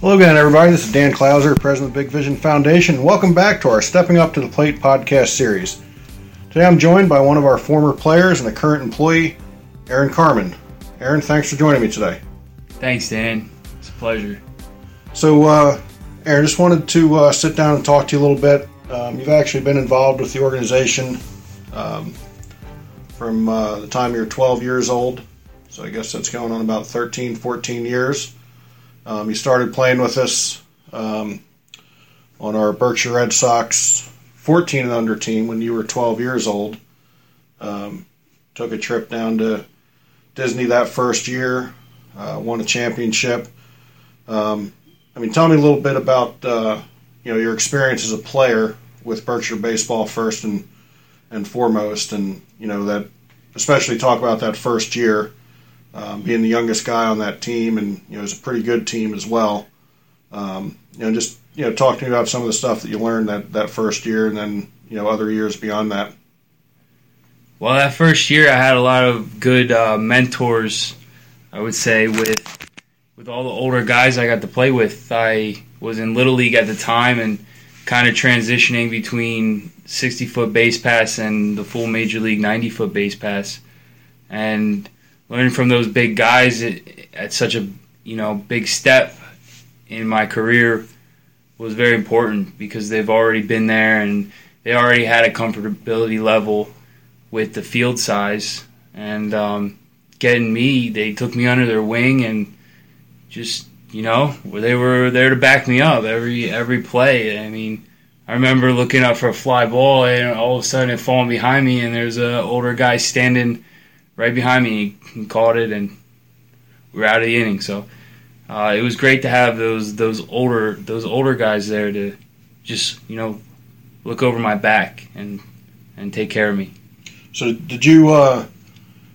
Hello again, everybody. This is Dan Klauser, President of the Big Vision Foundation. Welcome back to our Stepping Up to the Plate podcast series. Today I'm joined by one of our former players and a current employee, Aaron Carmen. Aaron, thanks for joining me today. Thanks, Dan. It's a pleasure. So, uh, Aaron, just wanted to uh, sit down and talk to you a little bit. Um, you've actually been involved with the organization um, from uh, the time you're 12 years old. So I guess that's going on about 13, 14 years. Um, you started playing with us um, on our Berkshire Red Sox 14 and under team when you were 12 years old. Um, took a trip down to Disney that first year, uh, won a championship. Um, I mean, tell me a little bit about uh, you know your experience as a player with Berkshire baseball first and and foremost, and you know that especially talk about that first year um, being the youngest guy on that team, and you know it's a pretty good team as well. Um, you know, just you know, talk to me about some of the stuff that you learned that that first year, and then you know other years beyond that. Well, that first year, I had a lot of good uh, mentors. I would say with with all the older guys I got to play with. I was in little league at the time and kind of transitioning between 60 foot base pass and the full major league 90 foot base pass, and learning from those big guys at, at such a you know big step in my career was very important because they've already been there and they already had a comfortability level with the field size. And um, getting me they took me under their wing and just you know they were there to back me up every every play. I mean i remember looking up for a fly ball and all of a sudden it falling behind me and there's a older guy standing right behind me. He caught it, and we are out of the inning. So uh, it was great to have those those older those older guys there to just you know look over my back and and take care of me. So did you uh,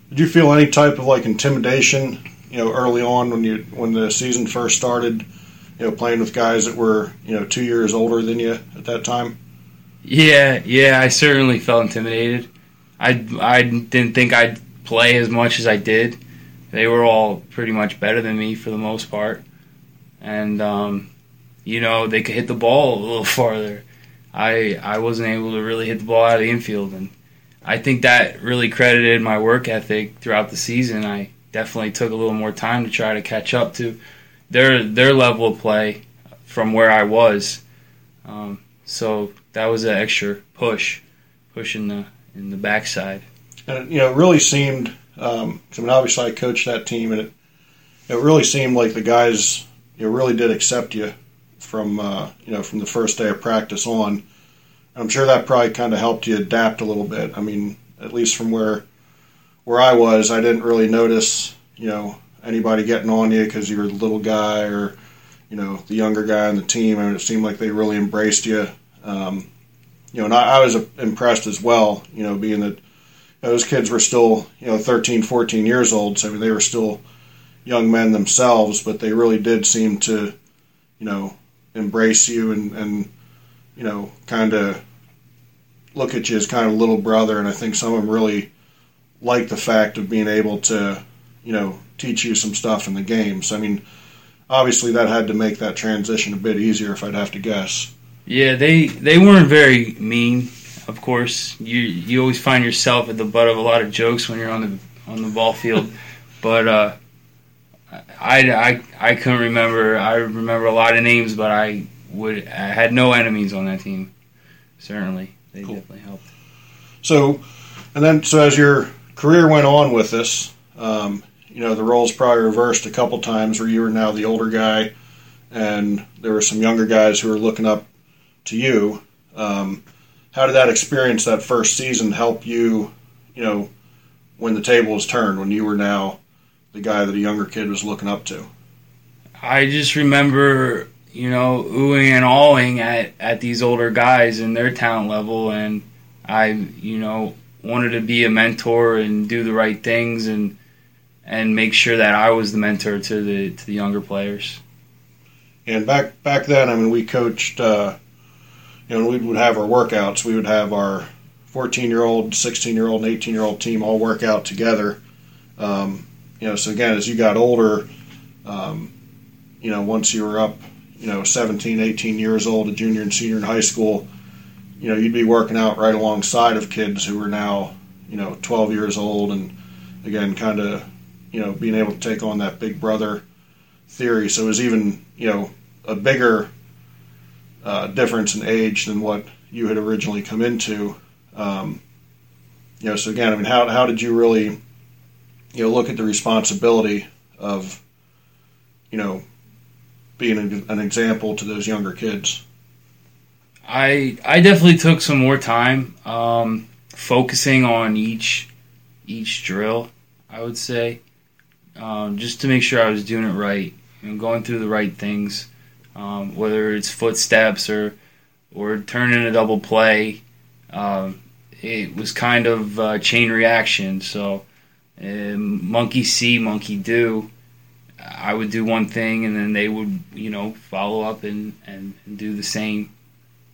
did you feel any type of like intimidation? You know, early on when you when the season first started, you know, playing with guys that were you know two years older than you at that time. Yeah, yeah, I certainly felt intimidated. I I didn't think I'd play as much as I did. They were all pretty much better than me for the most part, and um, you know they could hit the ball a little farther. I I wasn't able to really hit the ball out of the infield, and I think that really credited my work ethic throughout the season. I definitely took a little more time to try to catch up to their their level of play from where I was. Um, so that was an extra push, push in the in the backside and you know, it really seemed. Um, I mean, obviously, I coached that team, and it it really seemed like the guys you know, really did accept you from uh, you know from the first day of practice on. I'm sure that probably kind of helped you adapt a little bit. I mean, at least from where where I was, I didn't really notice you know anybody getting on you because you were the little guy or you know the younger guy on the team. I mean, it seemed like they really embraced you. Um, you know, and I, I was impressed as well. You know, being that those kids were still, you know, 13, 14 years old. So they were still young men themselves, but they really did seem to, you know, embrace you and, and you know, kind of look at you as kind of little brother. And I think some of them really liked the fact of being able to, you know, teach you some stuff in the game. So I mean, obviously that had to make that transition a bit easier, if I'd have to guess. Yeah, they they weren't very mean of course, you you always find yourself at the butt of a lot of jokes when you're on the on the ball field. but uh, I, I I couldn't remember. I remember a lot of names, but I would I had no enemies on that team. Certainly, they cool. definitely helped. So, and then so as your career went on with this, um, you know the roles probably reversed a couple times, where you were now the older guy, and there were some younger guys who were looking up to you. Um, how did that experience that first season help you, you know, when the table was turned, when you were now the guy that a younger kid was looking up to? I just remember, you know, oohing and awing at, at these older guys and their talent level, and I, you know, wanted to be a mentor and do the right things and and make sure that I was the mentor to the to the younger players. And back back then, I mean, we coached. Uh, you know, we would have our workouts. We would have our 14 year old, 16 year old, and 18 year old team all work out together. Um, you know, so again, as you got older, um, you know, once you were up, you know, 17, 18 years old, a junior and senior in high school, you know, you'd be working out right alongside of kids who are now, you know, 12 years old, and again, kind of, you know, being able to take on that big brother theory. So it was even, you know, a bigger uh, difference in age than what you had originally come into. Um, you know, so again, I mean, how how did you really, you know, look at the responsibility of, you know, being an, an example to those younger kids? I I definitely took some more time um, focusing on each each drill. I would say um, just to make sure I was doing it right, and going through the right things, um, whether it's footsteps or or turning a double play. Um, it was kind of a chain reaction. So um, monkey see, monkey do. I would do one thing, and then they would, you know, follow up and, and, and do the same.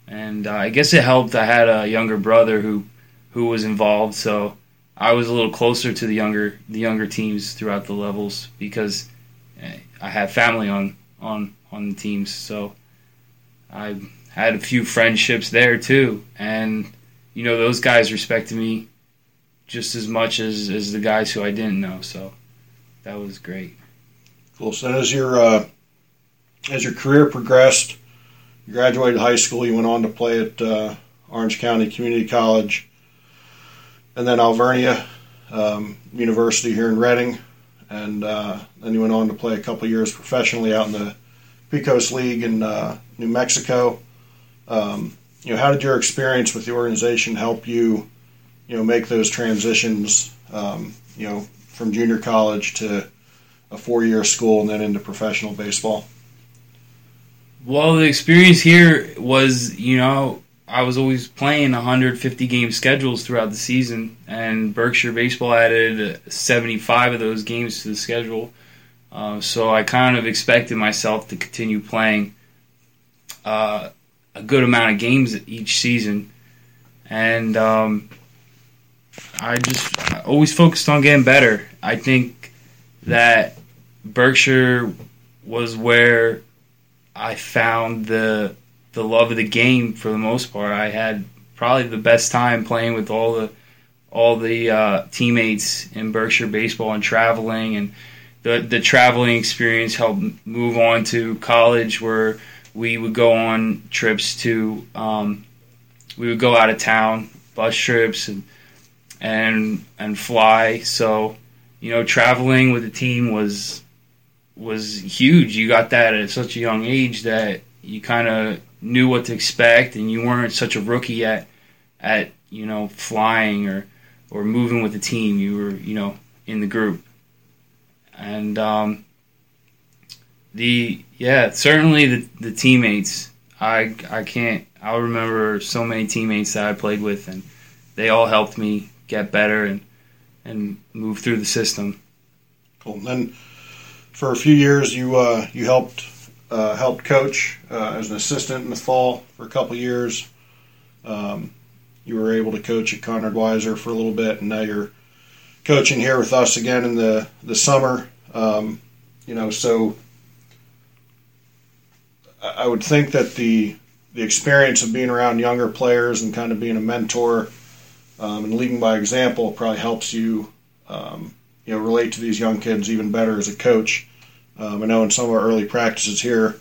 And uh, I guess it helped. I had a younger brother who who was involved, so I was a little closer to the younger the younger teams throughout the levels because eh, I had family on on on the teams. So I had a few friendships there too, and you know those guys respected me just as much as as the guys who I didn't know. So that was great. Cool. So as your uh, as your career progressed, you graduated high school. You went on to play at uh, Orange County Community College, and then Alvernia um, University here in Reading, and uh, then you went on to play a couple years professionally out in the Pecos League in uh, New Mexico. Um, you know, how did your experience with the organization help you, you know, make those transitions, um, you know, from junior college to a four-year school and then into professional baseball? Well, the experience here was, you know, I was always playing 150 game schedules throughout the season, and Berkshire Baseball added 75 of those games to the schedule. Uh, so I kind of expected myself to continue playing uh, a good amount of games each season, and um, I just I always focused on getting better. I think that Berkshire was where I found the the love of the game for the most part. I had probably the best time playing with all the all the uh, teammates in Berkshire baseball and traveling and the the traveling experience helped move on to college where we would go on trips to um, we would go out of town bus trips and and and fly. So you know traveling with the team was was huge. You got that at such a young age that you kind of knew what to expect, and you weren't such a rookie at at you know flying or or moving with the team. You were you know in the group, and um, the yeah certainly the the teammates. I I can't. I'll remember so many teammates that I played with, and they all helped me get better and and move through the system. Cool. And then for a few years, you uh, you helped uh, helped coach uh, as an assistant in the fall for a couple years. Um, you were able to coach at Conrad Weiser for a little bit, and now you're coaching here with us again in the the summer. Um, you know, so I would think that the the experience of being around younger players and kind of being a mentor um, and leading by example probably helps you, um, you know, relate to these young kids even better as a coach. Um, I know in some of our early practices here,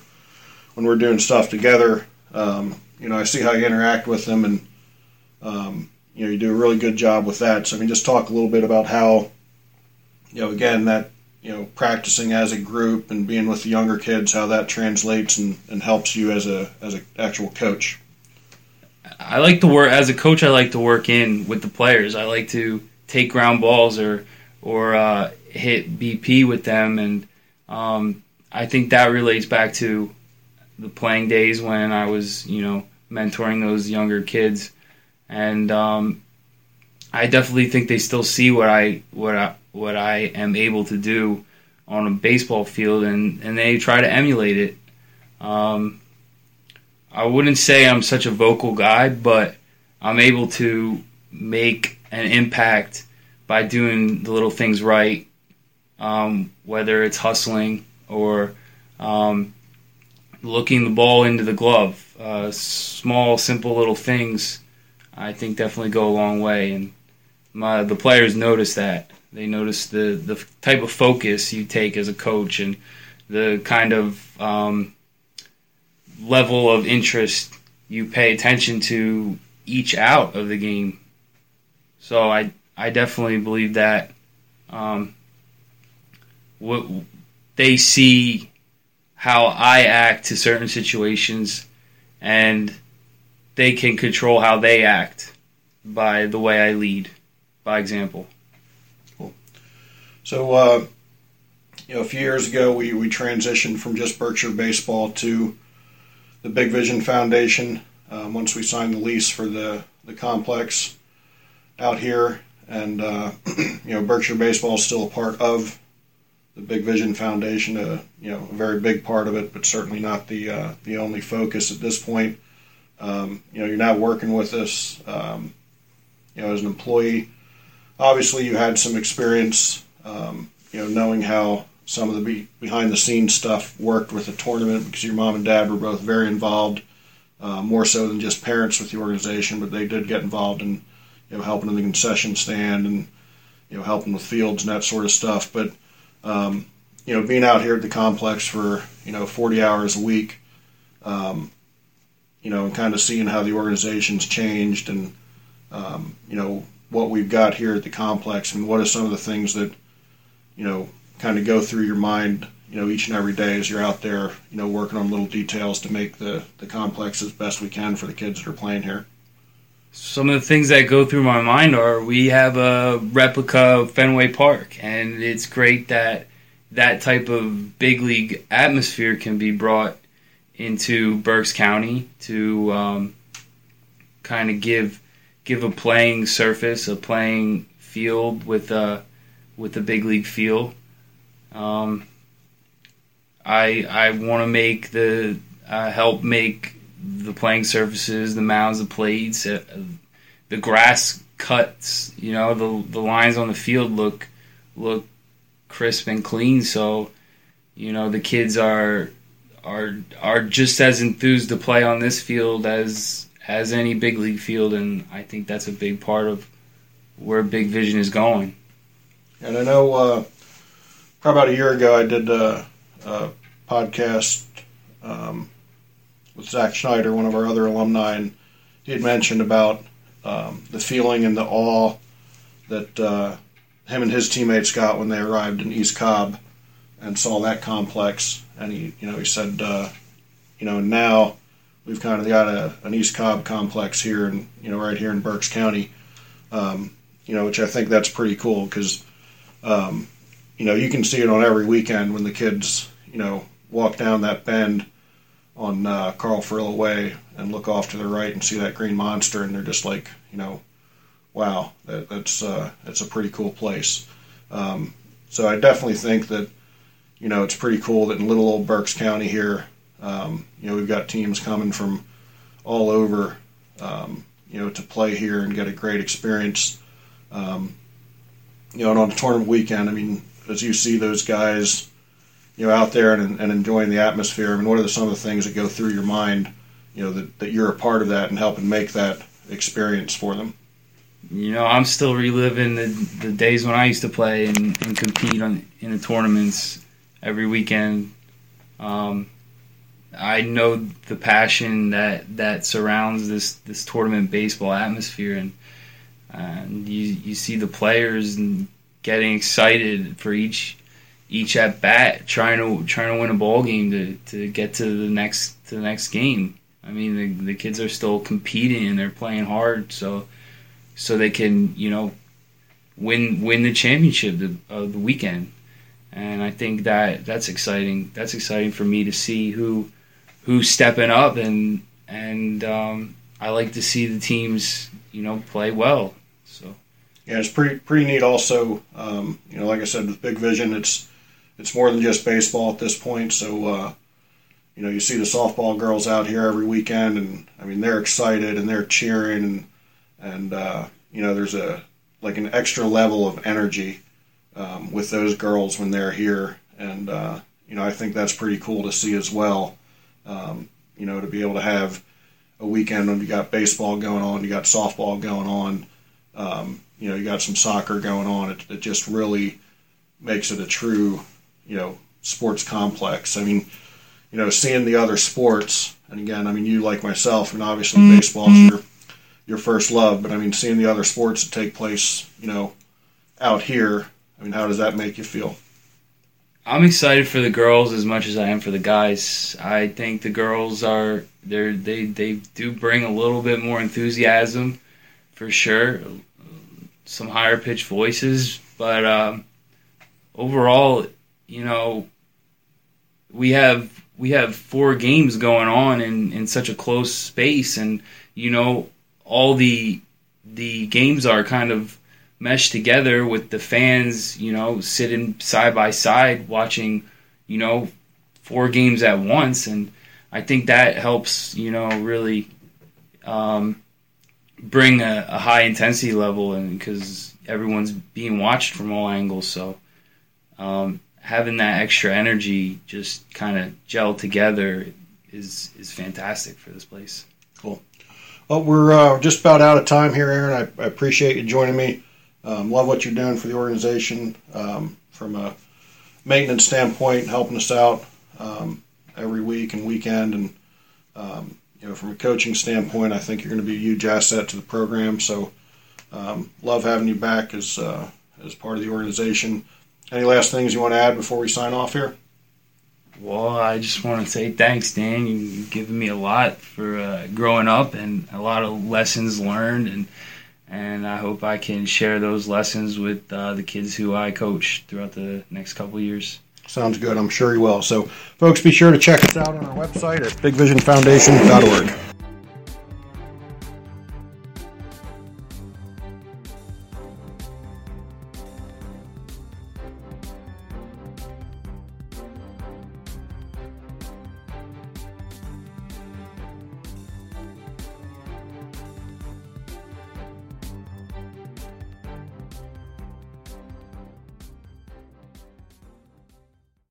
when we're doing stuff together, um, you know, I see how you interact with them, and um, you know, you do a really good job with that. So, I mean, just talk a little bit about how, you know, again, that you know, practicing as a group and being with the younger kids, how that translates and, and helps you as a as an actual coach. I like to work as a coach. I like to work in with the players. I like to take ground balls or or uh, hit BP with them and um, I think that relates back to the playing days when I was, you know, mentoring those younger kids, and um, I definitely think they still see what I what I what I am able to do on a baseball field, and and they try to emulate it. Um, I wouldn't say I'm such a vocal guy, but I'm able to make an impact by doing the little things right um, whether it's hustling or um, looking the ball into the glove, uh, small, simple little things. I think definitely go a long way, and my, the players notice that. They notice the the type of focus you take as a coach and the kind of um, level of interest you pay attention to each out of the game. So I I definitely believe that um, what they see how I act to certain situations, and they can control how they act by the way I lead, by example. Cool. So, uh, you know, a few years ago, we, we transitioned from just Berkshire Baseball to the Big Vision Foundation um, once we signed the lease for the, the complex out here. And, uh, you know, Berkshire Baseball is still a part of the Big Vision Foundation, a, you know, a very big part of it, but certainly not the, uh, the only focus at this point. Um, you know, you're now working with us, um, you know, as an employee. Obviously, you had some experience, um, you know, knowing how some of the be- behind the scenes stuff worked with the tournament because your mom and dad were both very involved, uh, more so than just parents with the organization, but they did get involved in you know helping in the concession stand and you know helping with fields and that sort of stuff. But um, you know, being out here at the complex for you know 40 hours a week, um, you know, and kind of seeing how the organization's changed and um, you know what we've got here at the complex and what are some of the things that you know kind of go through your mind, you know, each and every day as you're out there, you know, working on little details to make the, the complex as best we can for the kids that are playing here? Some of the things that go through my mind are we have a replica of Fenway Park, and it's great that that type of big league atmosphere can be brought into Berks County to um, kind of give give a playing surface, a playing field with a with a big league feel. Um, I I want to make the uh, help make the playing surfaces, the mounds, the plates, uh, the grass cuts. You know, the the lines on the field look look crisp and clean. So, you know, the kids are are are just as enthused to play on this field as as any big league field, and I think that's a big part of where Big Vision is going. And I know uh, probably about a year ago, I did a, a podcast um, with Zach Schneider, one of our other alumni, and he had mentioned about um, the feeling and the awe that uh, him and his teammates got when they arrived in East Cobb and saw that complex. And he, you know, he said, uh, you know, now we've kind of got a, an East Cobb complex here, and you know, right here in Berks County. Um, you know, which I think that's pretty cool because um, you know, you can see it on every weekend when the kids, you know, walk down that bend on uh, Carl Furillo Way and look off to the right and see that green monster, and they're just like, you know, wow, that, that's uh, that's a pretty cool place. Um, so I definitely think that, you know, it's pretty cool that in little old Berks County here, um, you know, we've got teams coming from all over, um, you know, to play here and get a great experience. Um, you know, and on a tournament weekend, I mean, as you see those guys, you know, out there and, and enjoying the atmosphere? I mean, what are the, some of the things that go through your mind, you know, that, that you're a part of that and helping make that experience for them? You know, I'm still reliving the, the days when I used to play and, and compete on, in the tournaments every weekend. Um, I know the passion that, that surrounds this, this tournament baseball atmosphere, and, and you you see the players getting excited for each each at bat, trying to trying to win a ball game to, to get to the next to the next game. I mean, the, the kids are still competing and they're playing hard, so so they can you know win win the championship of the weekend. And I think that that's exciting. That's exciting for me to see who who's stepping up and and um, I like to see the teams you know play well. So yeah, it's pretty pretty neat. Also, um, you know, like I said, with Big Vision, it's it's more than just baseball at this point. So, uh, you know, you see the softball girls out here every weekend, and I mean, they're excited and they're cheering, and and uh, you know, there's a like an extra level of energy um, with those girls when they're here, and uh, you know, I think that's pretty cool to see as well. Um, you know, to be able to have a weekend when you got baseball going on, you got softball going on, um, you know, you got some soccer going on. It, it just really makes it a true, you know, sports complex. I mean, you know, seeing the other sports, and again, I mean, you like myself, and obviously mm-hmm. baseball is your your first love, but I mean, seeing the other sports that take place, you know, out here, I mean, how does that make you feel? I'm excited for the girls as much as I am for the guys. I think the girls are they they they do bring a little bit more enthusiasm, for sure. Some higher pitched voices, but um, overall, you know, we have we have four games going on in, in such a close space, and you know, all the the games are kind of meshed together with the fans, you know, sitting side by side watching, you know, four games at once, and I think that helps, you know, really um, bring a, a, high intensity level, and because everyone's being watched from all angles, so um, having that extra energy just kind of gel together is is fantastic for this place. Cool. Well, we're uh, just about out of time here, Aaron. I, I appreciate you joining me. Um, love what you're doing for the organization um, from a maintenance standpoint, helping us out um, every week and weekend, and um, you know from a coaching standpoint, I think you're going to be a huge asset to the program. So, um, love having you back as uh, as part of the organization. Any last things you want to add before we sign off here? Well, I just want to say thanks, Dan. You've given me a lot for uh, growing up and a lot of lessons learned and and I hope I can share those lessons with uh, the kids who I coach throughout the next couple years. Sounds good. I'm sure you will. So, folks, be sure to check us out on our website at bigvisionfoundation.org.